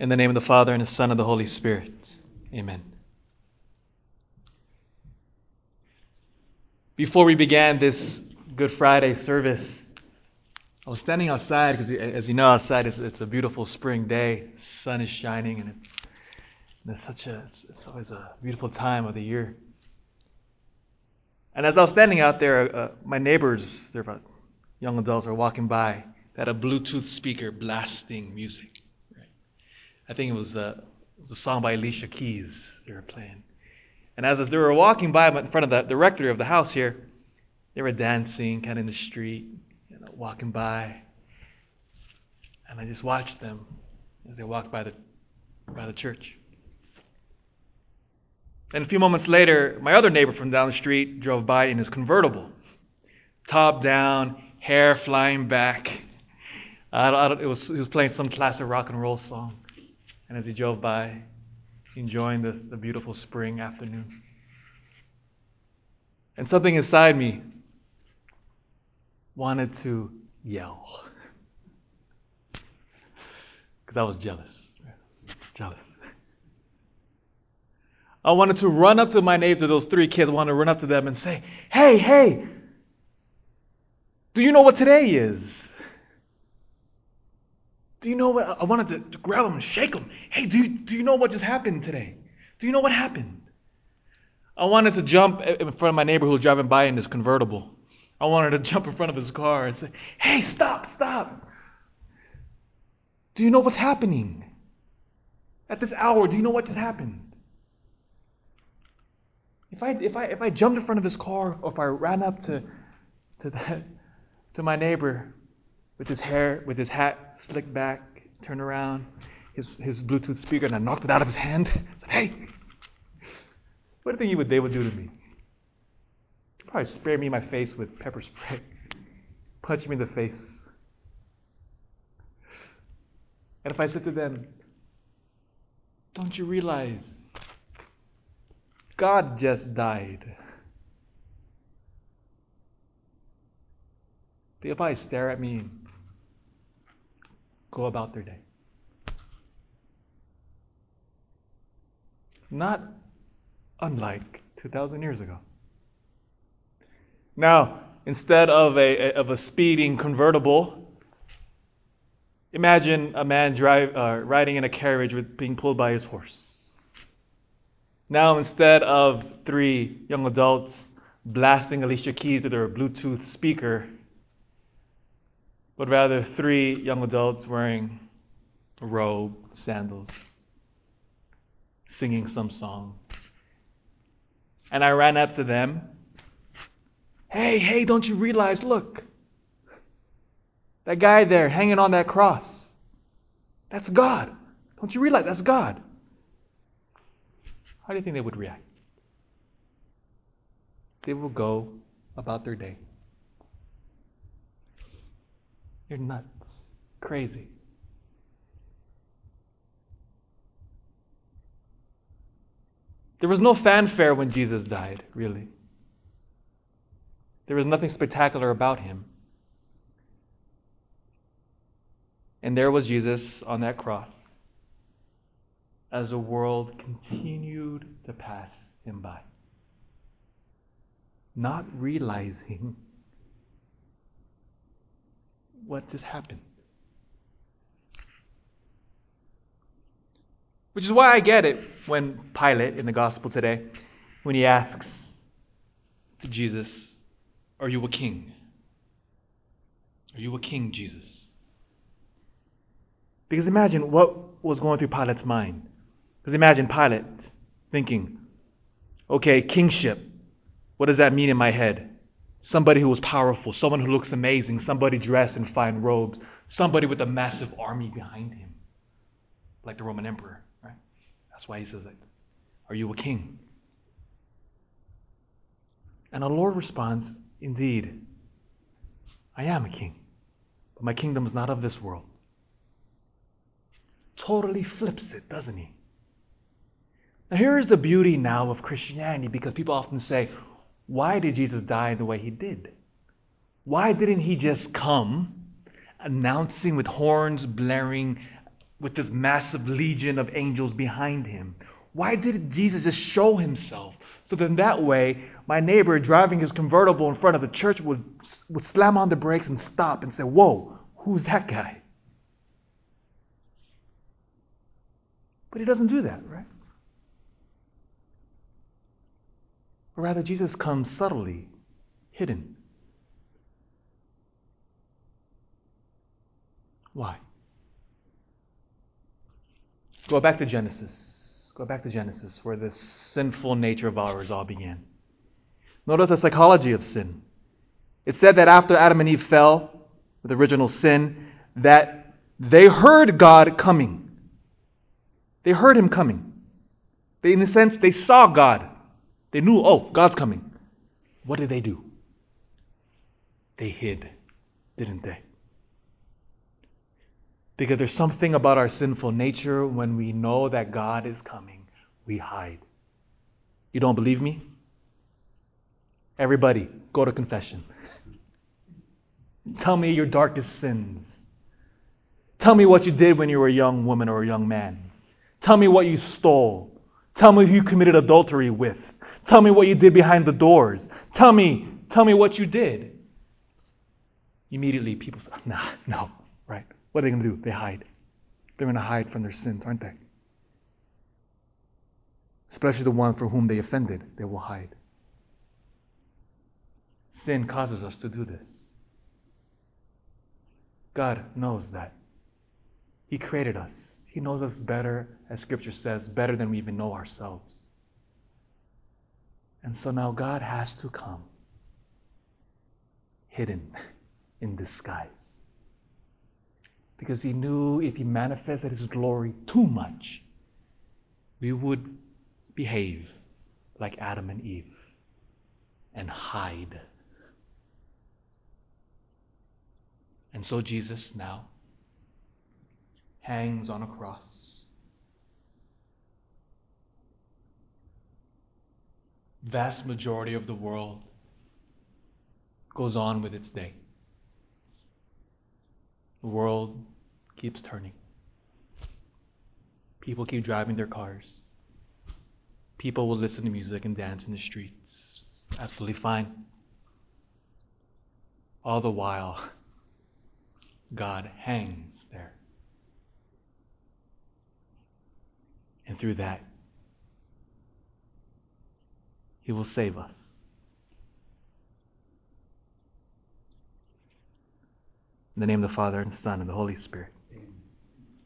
In the name of the Father, and the Son, and the Holy Spirit. Amen. Before we began this Good Friday service, I was standing outside because, as you know, outside it's, it's a beautiful spring day. Sun is shining, and it's, and it's such a it's, it's, always a beautiful time of the year. And as I was standing out there, uh, my neighbors, they're about young adults, are walking by. They had a Bluetooth speaker blasting music. I think it was, it was a song by Alicia Keys they were playing. And as they were walking by in front of the, the of the house here, they were dancing kind of in the street, you know, walking by. And I just watched them as they walked by the, by the church. And a few moments later, my other neighbor from down the street drove by in his convertible, top down, hair flying back. I, I, it was, he was playing some classic rock and roll song. And as he drove by, enjoying this, the beautiful spring afternoon. And something inside me wanted to yell. Because I was jealous. Jealous. I wanted to run up to my neighbor, those three kids. I wanted to run up to them and say, Hey, hey, do you know what today is? Do you know what? I wanted to, to grab him and shake him. Hey, do you, do you know what just happened today? Do you know what happened? I wanted to jump in front of my neighbor who was driving by in his convertible. I wanted to jump in front of his car and say, Hey, stop, stop. Do you know what's happening? At this hour, do you know what just happened? If I, if I, if I jumped in front of his car or if I ran up to, to, that, to my neighbor with his hair, with his hat slicked back, turned around, his, his Bluetooth speaker, and I knocked it out of his hand. I said, Hey, what do you think you would, they would do to me? Probably spray me in my face with pepper spray, punch me in the face. And if I said to them, Don't you realize God just died? They'll probably stare at me go about their day. Not unlike 2,000 years ago. Now, instead of a, of a speeding convertible, imagine a man drive, uh, riding in a carriage with being pulled by his horse. Now, instead of three young adults blasting Alicia Keys with their Bluetooth speaker, but rather three young adults wearing a robe, sandals, singing some song. And I ran up to them. Hey, hey, don't you realize? Look, that guy there hanging on that cross. That's God. Don't you realize that's God? How do you think they would react? They will go about their day. You're nuts. Crazy. There was no fanfare when Jesus died, really. There was nothing spectacular about him. And there was Jesus on that cross as the world continued to pass him by, not realizing what just happened. Which is why I get it when Pilate in the gospel today, when he asks to Jesus, Are you a king? Are you a king, Jesus? Because imagine what was going through Pilate's mind. Because imagine Pilate thinking, okay, kingship, what does that mean in my head? Somebody who was powerful, someone who looks amazing, somebody dressed in fine robes, somebody with a massive army behind him, like the Roman emperor, right? That's why he says. Are you a king? And our Lord responds, Indeed, I am a king, but my kingdom is not of this world. Totally flips it, doesn't he? Now, here is the beauty now of Christianity because people often say, why did Jesus die the way he did? Why didn't he just come announcing with horns blaring with this massive legion of angels behind him. Why didn't Jesus just show himself? So then that way, my neighbor driving his convertible in front of the church would, would slam on the brakes and stop and say, Whoa, who's that guy? But he doesn't do that, right? Or rather, Jesus comes subtly, hidden. Why? Go back to Genesis. Go back to Genesis, where this sinful nature of ours all began. Notice the psychology of sin. It said that after Adam and Eve fell with original sin, that they heard God coming. They heard him coming. They, in a sense, they saw God. They knew, oh, God's coming. What did they do? They hid, didn't they? Because there's something about our sinful nature when we know that God is coming, we hide. You don't believe me? Everybody, go to confession. Tell me your darkest sins. Tell me what you did when you were a young woman or a young man. Tell me what you stole. Tell me who you committed adultery with. Tell me what you did behind the doors. Tell me, tell me what you did. Immediately people say, nah, no, right? What are they going to do? They hide. They're going to hide from their sins, aren't they? Especially the one for whom they offended, they will hide. Sin causes us to do this. God knows that. He created us. He knows us better, as Scripture says, better than we even know ourselves. And so now God has to come hidden in disguise because he knew if he manifested his glory too much, we would behave like Adam and Eve and hide. And so Jesus now hangs on a cross. Vast majority of the world goes on with its day. The world keeps turning. People keep driving their cars. People will listen to music and dance in the streets. Absolutely fine. All the while, God hangs there. And through that, He will save us. In the name of the Father, and the Son, and the Holy Spirit.